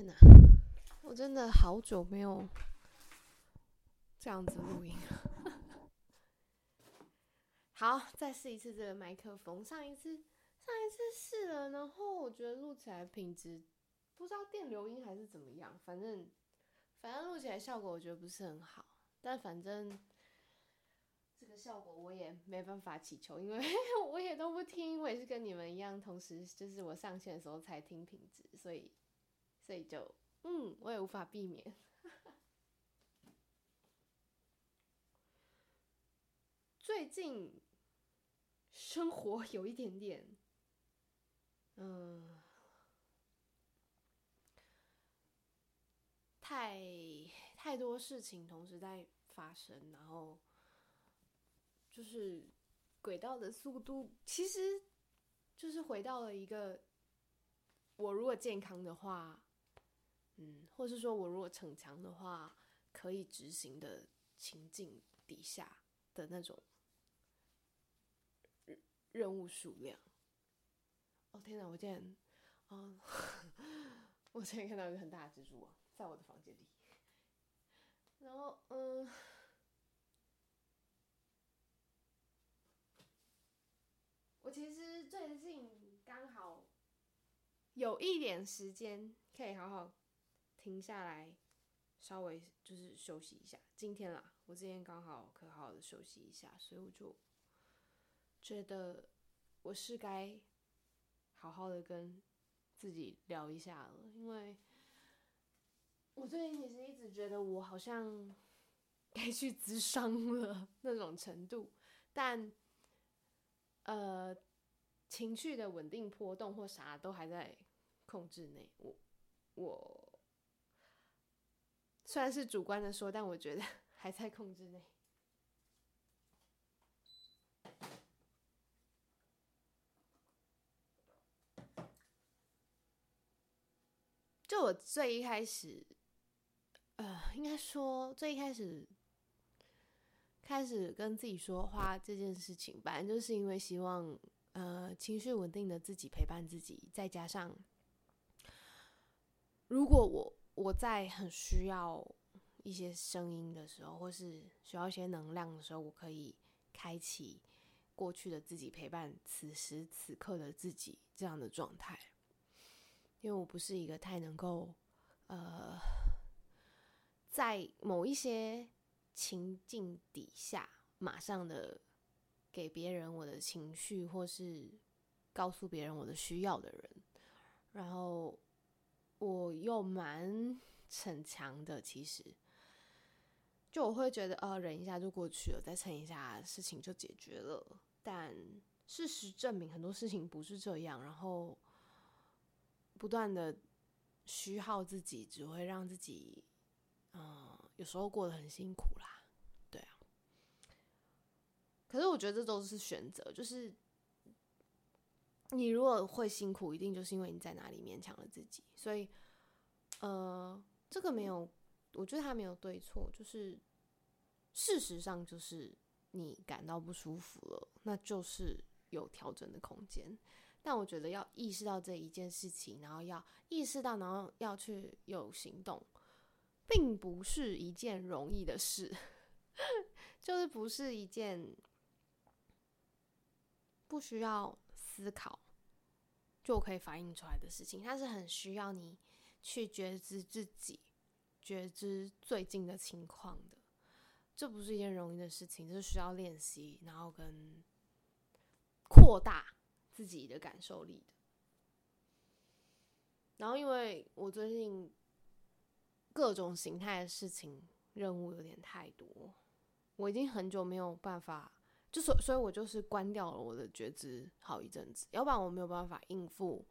天哪，我真的好久没有这样子录音了。好，再试一次这个麦克风。上一次上一次试了，然后我觉得录起来品质不知道电流音还是怎么样，反正反正录起来效果我觉得不是很好。但反正这个效果我也没办法祈求，因为 我也都不听，我也是跟你们一样，同时就是我上线的时候才听品质，所以。所以就，嗯，我也无法避免。最近生活有一点点，嗯，太太多事情同时在发生，然后就是轨道的速度，其实就是回到了一个，我如果健康的话。嗯，或是说我如果逞强的话，可以执行的情境底下的那种任任务数量。哦天哪！我竟然，嗯，我竟然看到一个很大的蜘蛛网在我的房间里。然后，嗯，我其实最近刚好有一点时间可以好好。停下来，稍微就是休息一下。今天啦，我今天刚好可好好的休息一下，所以我就觉得我是该好好的跟自己聊一下了。因为我最近其实一直觉得我好像该去咨商了那种程度，但呃，情绪的稳定波动或啥都还在控制内。我我。虽然是主观的说，但我觉得 还在控制内。就我最一开始，呃，应该说最一开始开始跟自己说话这件事情，本来就是因为希望，呃，情绪稳定的自己陪伴自己，再加上如果我。我在很需要一些声音的时候，或是需要一些能量的时候，我可以开启过去的自己，陪伴此时此刻的自己这样的状态。因为我不是一个太能够，呃，在某一些情境底下马上的给别人我的情绪，或是告诉别人我的需要的人，然后。我又蛮逞强的，其实，就我会觉得，呃，忍一下就过去了，再撑一下，事情就解决了。但事实证明，很多事情不是这样。然后，不断的虚耗自己，只会让自己，嗯、有时候过得很辛苦啦。对啊。可是我觉得这都是选择，就是。你如果会辛苦，一定就是因为你在哪里勉强了自己。所以，呃，这个没有，我觉得他没有对错，就是事实上就是你感到不舒服了，那就是有调整的空间。但我觉得要意识到这一件事情，然后要意识到，然后要去有行动，并不是一件容易的事，就是不是一件不需要。思考就可以反映出来的事情，它是很需要你去觉知自己、觉知最近的情况的。这不是一件容易的事情，这是需要练习，然后跟扩大自己的感受力的。然后，因为我最近各种形态的事情任务有点太多，我已经很久没有办法。就所，所以我就是关掉了我的觉知好一阵子，要不然我没有办法应付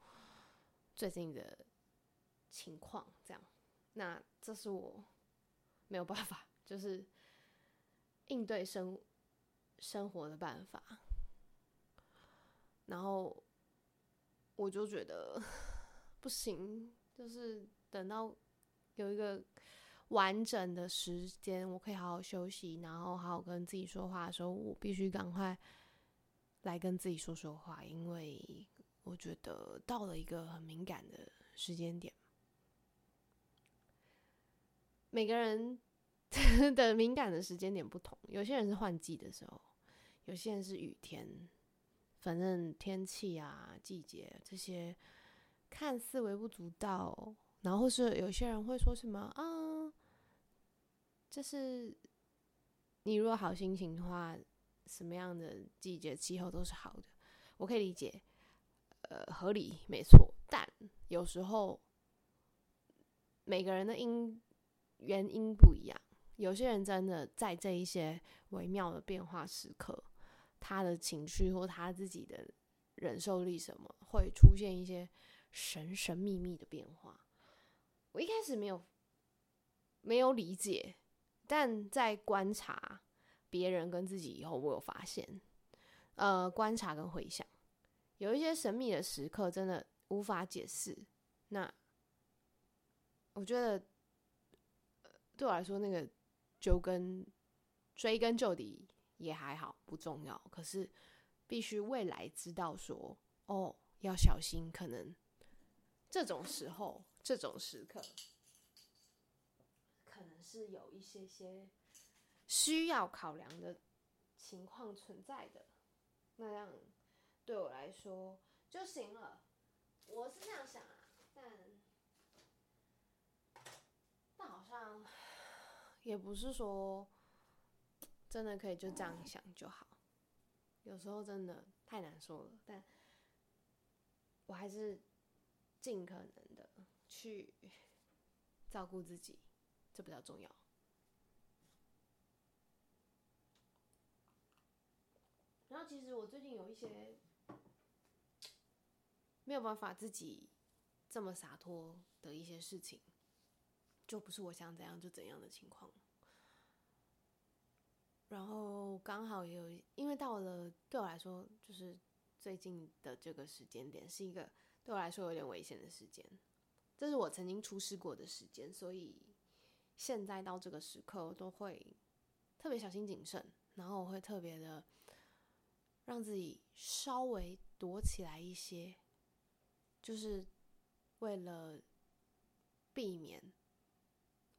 最近的情况。这样，那这是我没有办法，就是应对生生活的办法。然后我就觉得 不行，就是等到有一个。完整的时间，我可以好好休息，然后好好跟自己说话的时候，我必须赶快来跟自己说说话，因为我觉得到了一个很敏感的时间点。每个人 的敏感的时间点不同，有些人是换季的时候，有些人是雨天，反正天气啊、季节这些看似微不足道，然后是有些人会说什么啊，就是你如果好心情的话，什么样的季节气候都是好的，我可以理解，呃，合理没错，但有时候。每个人的因原因不一样，有些人真的在这一些微妙的变化时刻，他的情绪或他自己的忍受力什么，会出现一些神神秘秘的变化。我一开始没有没有理解，但在观察别人跟自己以后，我有发现，呃，观察跟回想，有一些神秘的时刻真的无法解释。那。我觉得，对我来说，那个就跟追根究底也还好，不重要。可是，必须未来知道说，哦，要小心，可能这种时候、这种时刻，是有一些些需要考量的情况存在的。那样对我来说就行了。我是这样想啊，但。但好像也不是说真的可以就这样想就好，有时候真的太难说了。但我还是尽可能的去照顾自己，这比较重要。然后，其实我最近有一些没有办法自己这么洒脱的一些事情。就不是我想怎样就怎样的情况，然后刚好也有，因为到了对我来说，就是最近的这个时间点是一个对我来说有点危险的时间，这是我曾经出事过的时间，所以现在到这个时刻我都会特别小心谨慎，然后我会特别的让自己稍微躲起来一些，就是为了避免。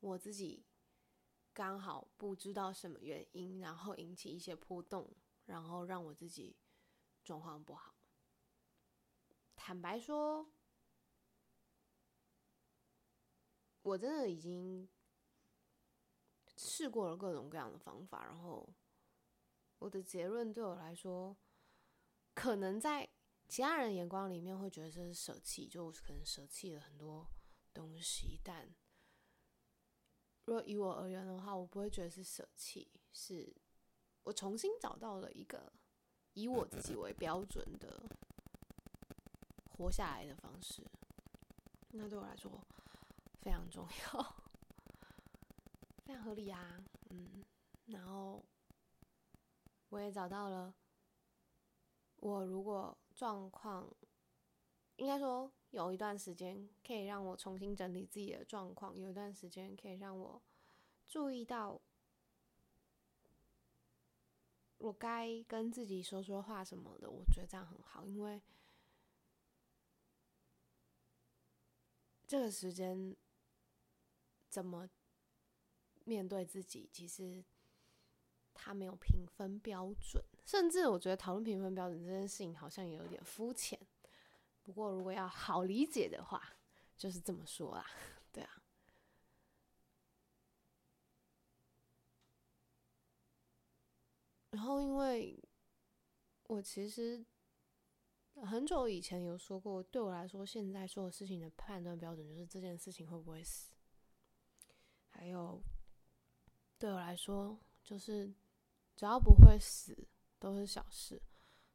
我自己刚好不知道什么原因，然后引起一些波动，然后让我自己状况不好。坦白说，我真的已经试过了各种各样的方法，然后我的结论对我来说，可能在其他人眼光里面会觉得这是舍弃，就可能舍弃了很多东西，但。若以我而言的话，我不会觉得是舍弃，是我重新找到了一个以我自己为标准的活下来的方式。那对我来说非常重要，非常合理啊。嗯，然后我也找到了，我如果状况，应该说。有一段时间可以让我重新整理自己的状况，有一段时间可以让我注意到我该跟自己说说话什么的。我觉得这样很好，因为这个时间怎么面对自己，其实他没有评分标准，甚至我觉得讨论评分标准这件事情好像也有点肤浅。不过，如果要好理解的话，就是这么说啦，对啊。然后，因为我其实很久以前有说过，对我来说，现在所有事情的判断标准就是这件事情会不会死，还有对我来说，就是只要不会死都是小事。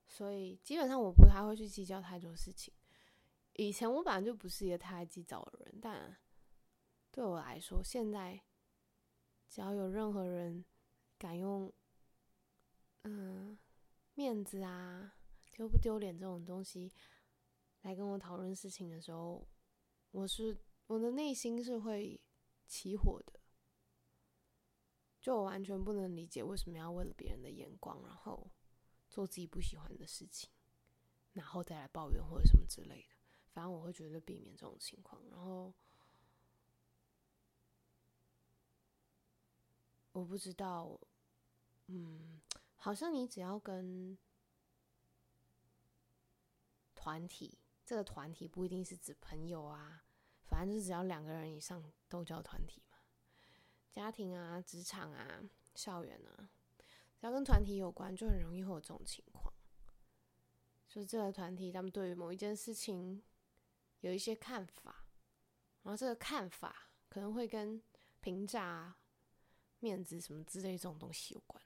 所以基本上我不太会去计较太多事情。以前我本来就不是一个太爱计较的人，但对我来说，现在只要有任何人敢用嗯面子啊、丢不丢脸这种东西来跟我讨论事情的时候，我是我的内心是会起火的。就我完全不能理解为什么要为了别人的眼光，然后。做自己不喜欢的事情，然后再来抱怨或者什么之类的，反正我会觉得避免这种情况。然后，我不知道，嗯，好像你只要跟团体，这个团体不一定是指朋友啊，反正就是只要两个人以上都叫团体嘛。家庭啊、职场啊、校园啊，只要跟团体有关，就很容易会有这种情况。就是这个团体，他们对于某一件事情有一些看法，然后这个看法可能会跟评价、面子什么之类这种东西有关，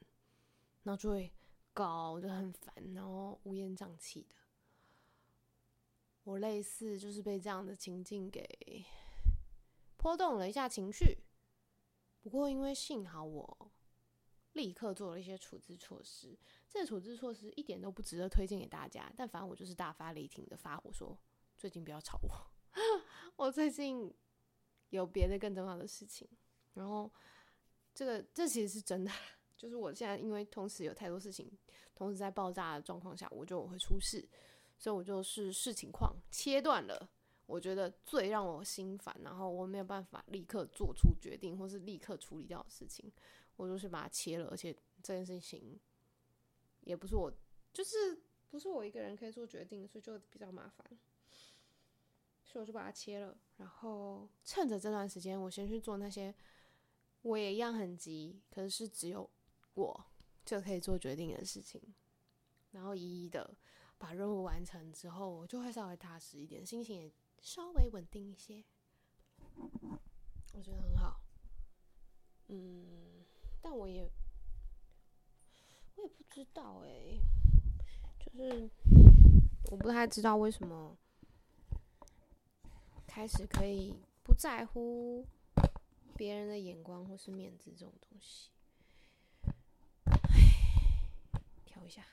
然后就会搞得很烦，然后乌烟瘴气的。我类似就是被这样的情境给 波动了一下情绪，不过因为幸好我。立刻做了一些处置措施，这个处置措施一点都不值得推荐给大家。但反正我就是大发雷霆的发火说，最近不要吵我，我最近有别的更重要的事情。然后这个这其实是真的，就是我现在因为同时有太多事情同时在爆炸的状况下，我就会出事，所以我就是视情况切断了。我觉得最让我心烦，然后我没有办法立刻做出决定或是立刻处理掉的事情。我就是把它切了，而且这件事情也不是我，就是不是我一个人可以做决定，所以就比较麻烦。所以我就把它切了，然后趁着这段时间，我先去做那些我也一样很急，可是只有我就可以做决定的事情，然后一一的把任务完成之后，我就会稍微踏实一点，心情也稍微稳定一些。我觉得很好，嗯。但我也，我也不知道哎、就是我不太知道为什么开始可以不在乎别人的眼光或是面子这种东西。哎，调一下。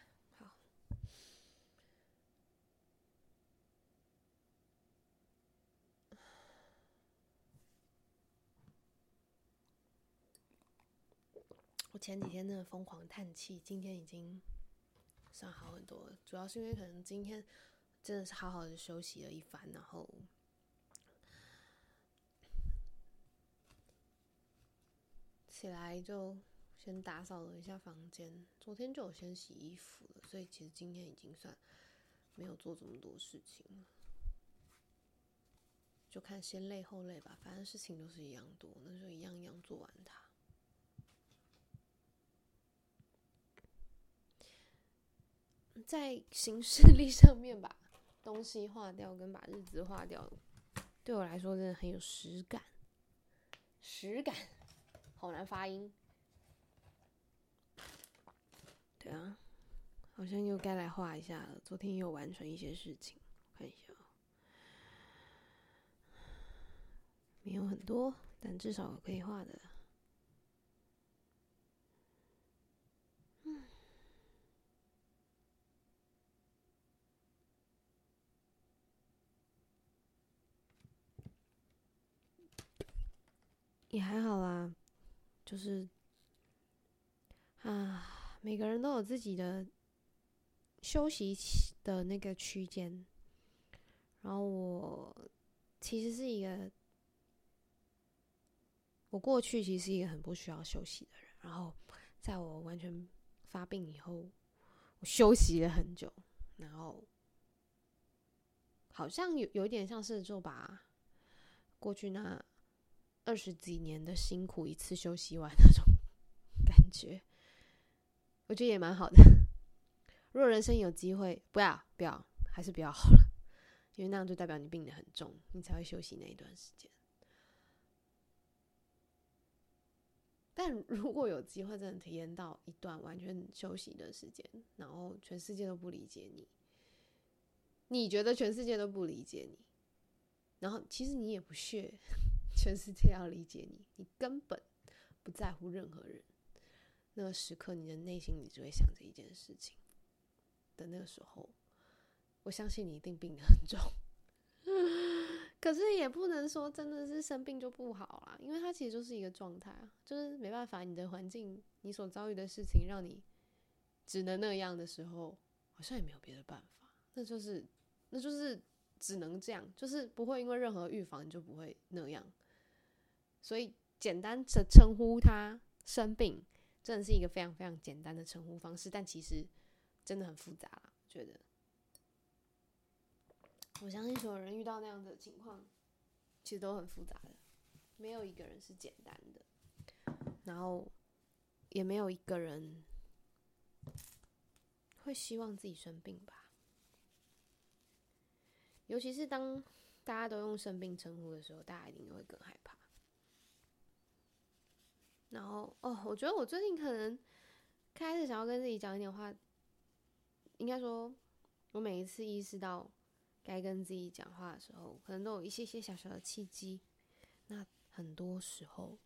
我前几天真的疯狂叹气，今天已经算好很多了。主要是因为可能今天真的是好好的休息了一番，然后起来就先打扫了一下房间。昨天就有先洗衣服了，所以其实今天已经算没有做这么多事情了。就看先累后累吧，反正事情都是一样多，那就一样一样做完它。在行事 历上面把东西划掉，跟把日子划掉，对我来说真的很有实感。实感，好难发音。对啊，好像又该来画一下了。昨天又完成一些事情，看一下，没有很多，但至少可以画的。也还好啦，就是啊，每个人都有自己的休息的那个区间。然后我其实是一个，我过去其实是一个很不需要休息的人。然后在我完全发病以后，我休息了很久，然后好像有有一点像是就把过去那。二十几年的辛苦一次休息完那种感觉，我觉得也蛮好的。如果人生有机会，不要不要，还是不要好了，因为那样就代表你病得很重，你才会休息那一段时间。但如果有机会真的体验到一段完全休息的时间，然后全世界都不理解你，你觉得全世界都不理解你，然后其实你也不屑。全世界要理解你，你根本不在乎任何人。那个时刻，你的内心里只会想着一件事情的那个时候，我相信你一定病得很重。可是也不能说真的是生病就不好啦，因为它其实就是一个状态啊，就是没办法，你的环境、你所遭遇的事情，让你只能那样的时候，好像也没有别的办法。那就是，那就是只能这样，就是不会因为任何预防你就不会那样。所以，简单的称呼他生病真的是一个非常非常简单的称呼方式，但其实真的很复杂啦。觉得，我相信所有人遇到那样的情况，其实都很复杂的，没有一个人是简单的，然后也没有一个人会希望自己生病吧。尤其是当大家都用生病称呼的时候，大家一定会更害怕。然后哦，我觉得我最近可能开始想要跟自己讲一点话。应该说，我每一次意识到该跟自己讲话的时候，可能都有一些些小小的契机。那很多时候，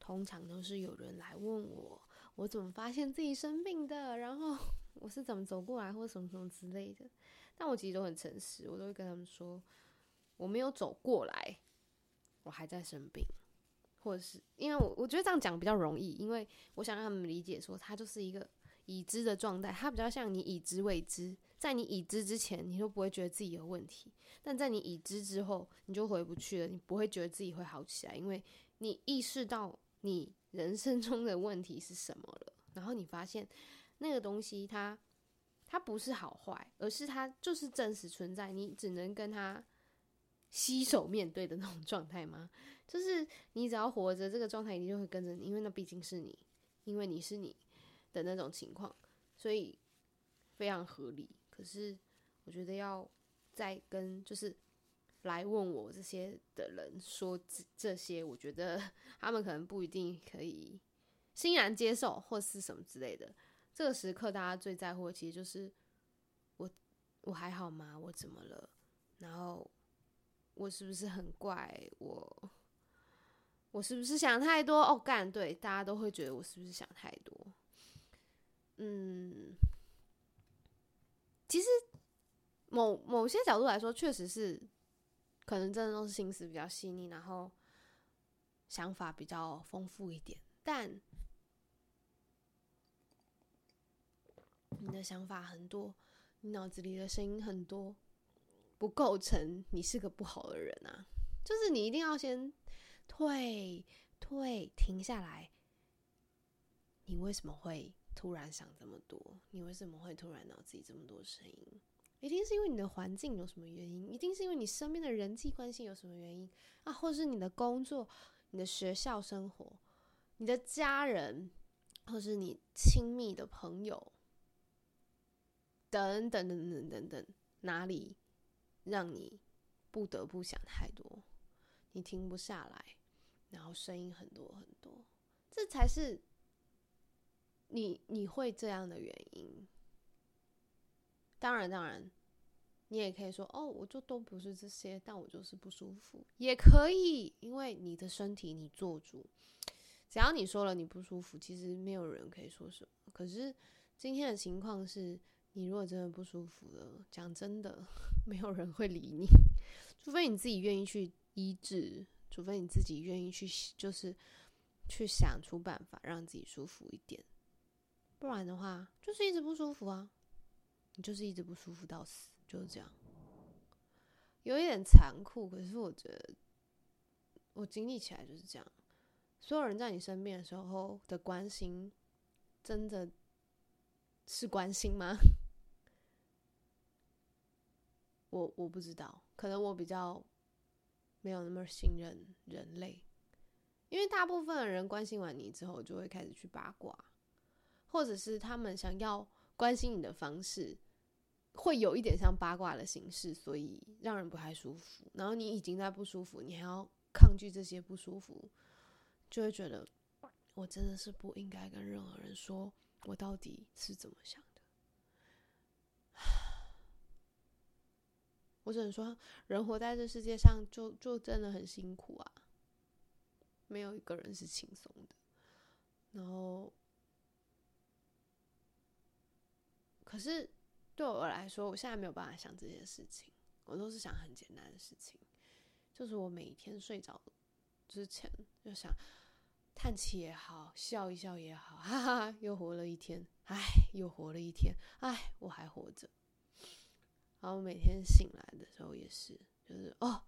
通常都是有人来问我，我怎么发现自己生病的，然后 我是怎么走过来，或什么什么之类的。但我其实都很诚实，我都会跟他们说，我没有走过来，我还在生病，或者是因为我我觉得这样讲比较容易，因为我想让他们理解说，它就是一个。已知的状态，它比较像你已知未知。在你已知之前，你都不会觉得自己有问题；但在你已知之后，你就回不去了。你不会觉得自己会好起来，因为你意识到你人生中的问题是什么了。然后你发现那个东西，它它不是好坏，而是它就是真实存在。你只能跟它携手面对的那种状态吗？就是你只要活着，这个状态一定就会跟着你，因为那毕竟是你，因为你是你。的那种情况，所以非常合理。可是我觉得要再跟就是来问我这些的人说这这些，我觉得 他们可能不一定可以欣然接受，或是什么之类的。这个时刻，大家最在乎的其实就是我我还好吗？我怎么了？然后我是不是很怪？我我是不是想太多？哦，干，对，大家都会觉得我是不是想太多？嗯，其实某某些角度来说，确实是可能真的都是心思比较细腻，然后想法比较丰富一点。但你的想法很多，你脑子里的声音很多，不构成你是个不好的人啊。就是你一定要先退退停下来，你为什么会？突然想这么多，你为什么会突然脑子里这么多声音？一定是因为你的环境有什么原因，一定是因为你身边的人际关系有什么原因啊，或是你的工作、你的学校生活、你的家人，或是你亲密的朋友，等等等等等等，哪里让你不得不想太多？你停不下来，然后声音很多很多，这才是。你你会这样的原因，当然当然，你也可以说哦，我就都不是这些，但我就是不舒服，也可以，因为你的身体你做主，只要你说了你不舒服，其实没有人可以说什么。可是今天的情况是，你如果真的不舒服了，讲真的，没有人会理你，除非你自己愿意去医治，除非你自己愿意去，就是去想出办法让自己舒服一点。不然的话，就是一直不舒服啊！你就是一直不舒服到死，就是这样。有一点残酷，可是我觉得我经历起来就是这样。所有人在你身边的时候的关心，真的是关心吗？我我不知道，可能我比较没有那么信任人类，因为大部分的人关心完你之后，就会开始去八卦。或者是他们想要关心你的方式，会有一点像八卦的形式，所以让人不太舒服。然后你已经在不舒服，你还要抗拒这些不舒服，就会觉得我真的是不应该跟任何人说我到底是怎么想的。我只能说，人活在这世界上就就真的很辛苦啊，没有一个人是轻松的。然后。可是对我来说，我现在没有办法想这些事情，我都是想很简单的事情，就是我每天睡着之前就想叹气也好，笑一笑也好，哈哈，又活了一天，唉，又活了一天，唉，我还活着。然后每天醒来的时候也是，就是哦，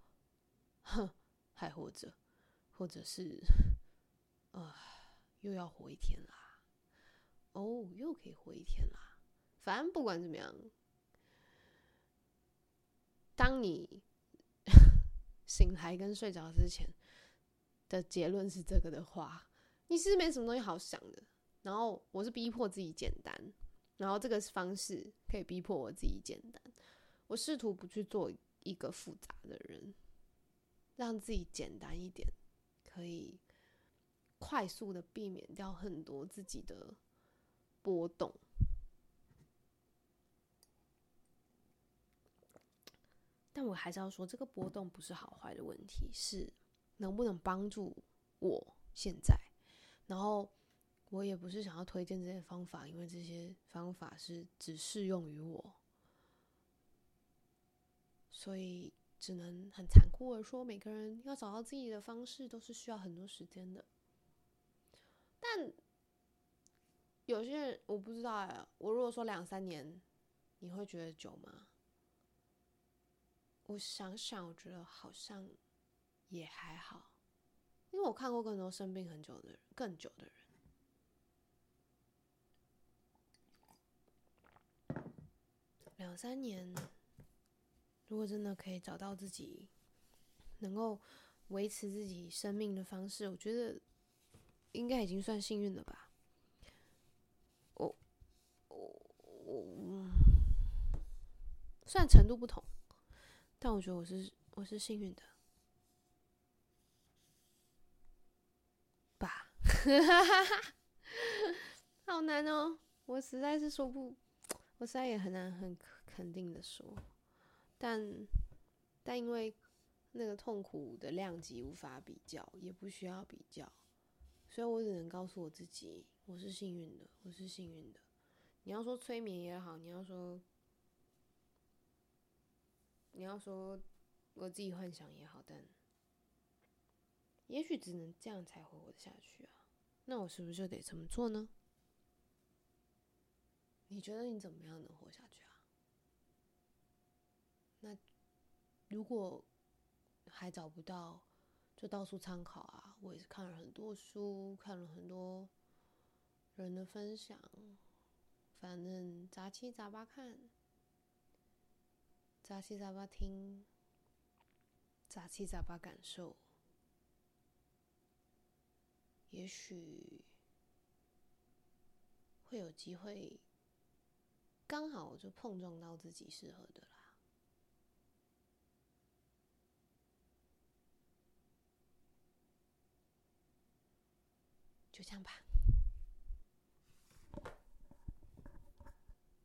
哼，还活着，或者是啊，又要活一天啦，哦，又可以活一天啦。反正不管怎么样，当你 醒来跟睡着之前的结论是这个的话，你是没什么东西好想的。然后我是逼迫自己简单，然后这个方式可以逼迫我自己简单。我试图不去做一个复杂的人，让自己简单一点，可以快速的避免掉很多自己的波动。但我还是要说，这个波动不是好坏的问题，是能不能帮助我现在。然后我也不是想要推荐这些方法，因为这些方法是只适用于我。所以只能很残酷的说，每个人要找到自己的方式都是需要很多时间的。但有些人我不知道哎，我如果说两三年，你会觉得久吗？我想想，我觉得好像也还好，因为我看过更多生病很久的人，更久的人，两三年。如果真的可以找到自己能够维持自己生命的方式，我觉得应该已经算幸运了吧。我我我，虽然程度不同，但我觉得我是我是幸运的吧。好难哦，我实在是说不，我实在也很难很肯定的说。但，但因为那个痛苦的量级无法比较，也不需要比较，所以我只能告诉我自己，我是幸运的，我是幸运的。你要说催眠也好，你要说，你要说我自己幻想也好，但也许只能这样才活得下去啊。那我是不是就得这么做呢？你觉得你怎么样能活下去？那如果还找不到，就到处参考啊！我也是看了很多书，看了很多人的分享，反正杂七杂八看，杂七杂八听，杂七杂八感受，也许会有机会，刚好就碰撞到自己适合的。就这样吧。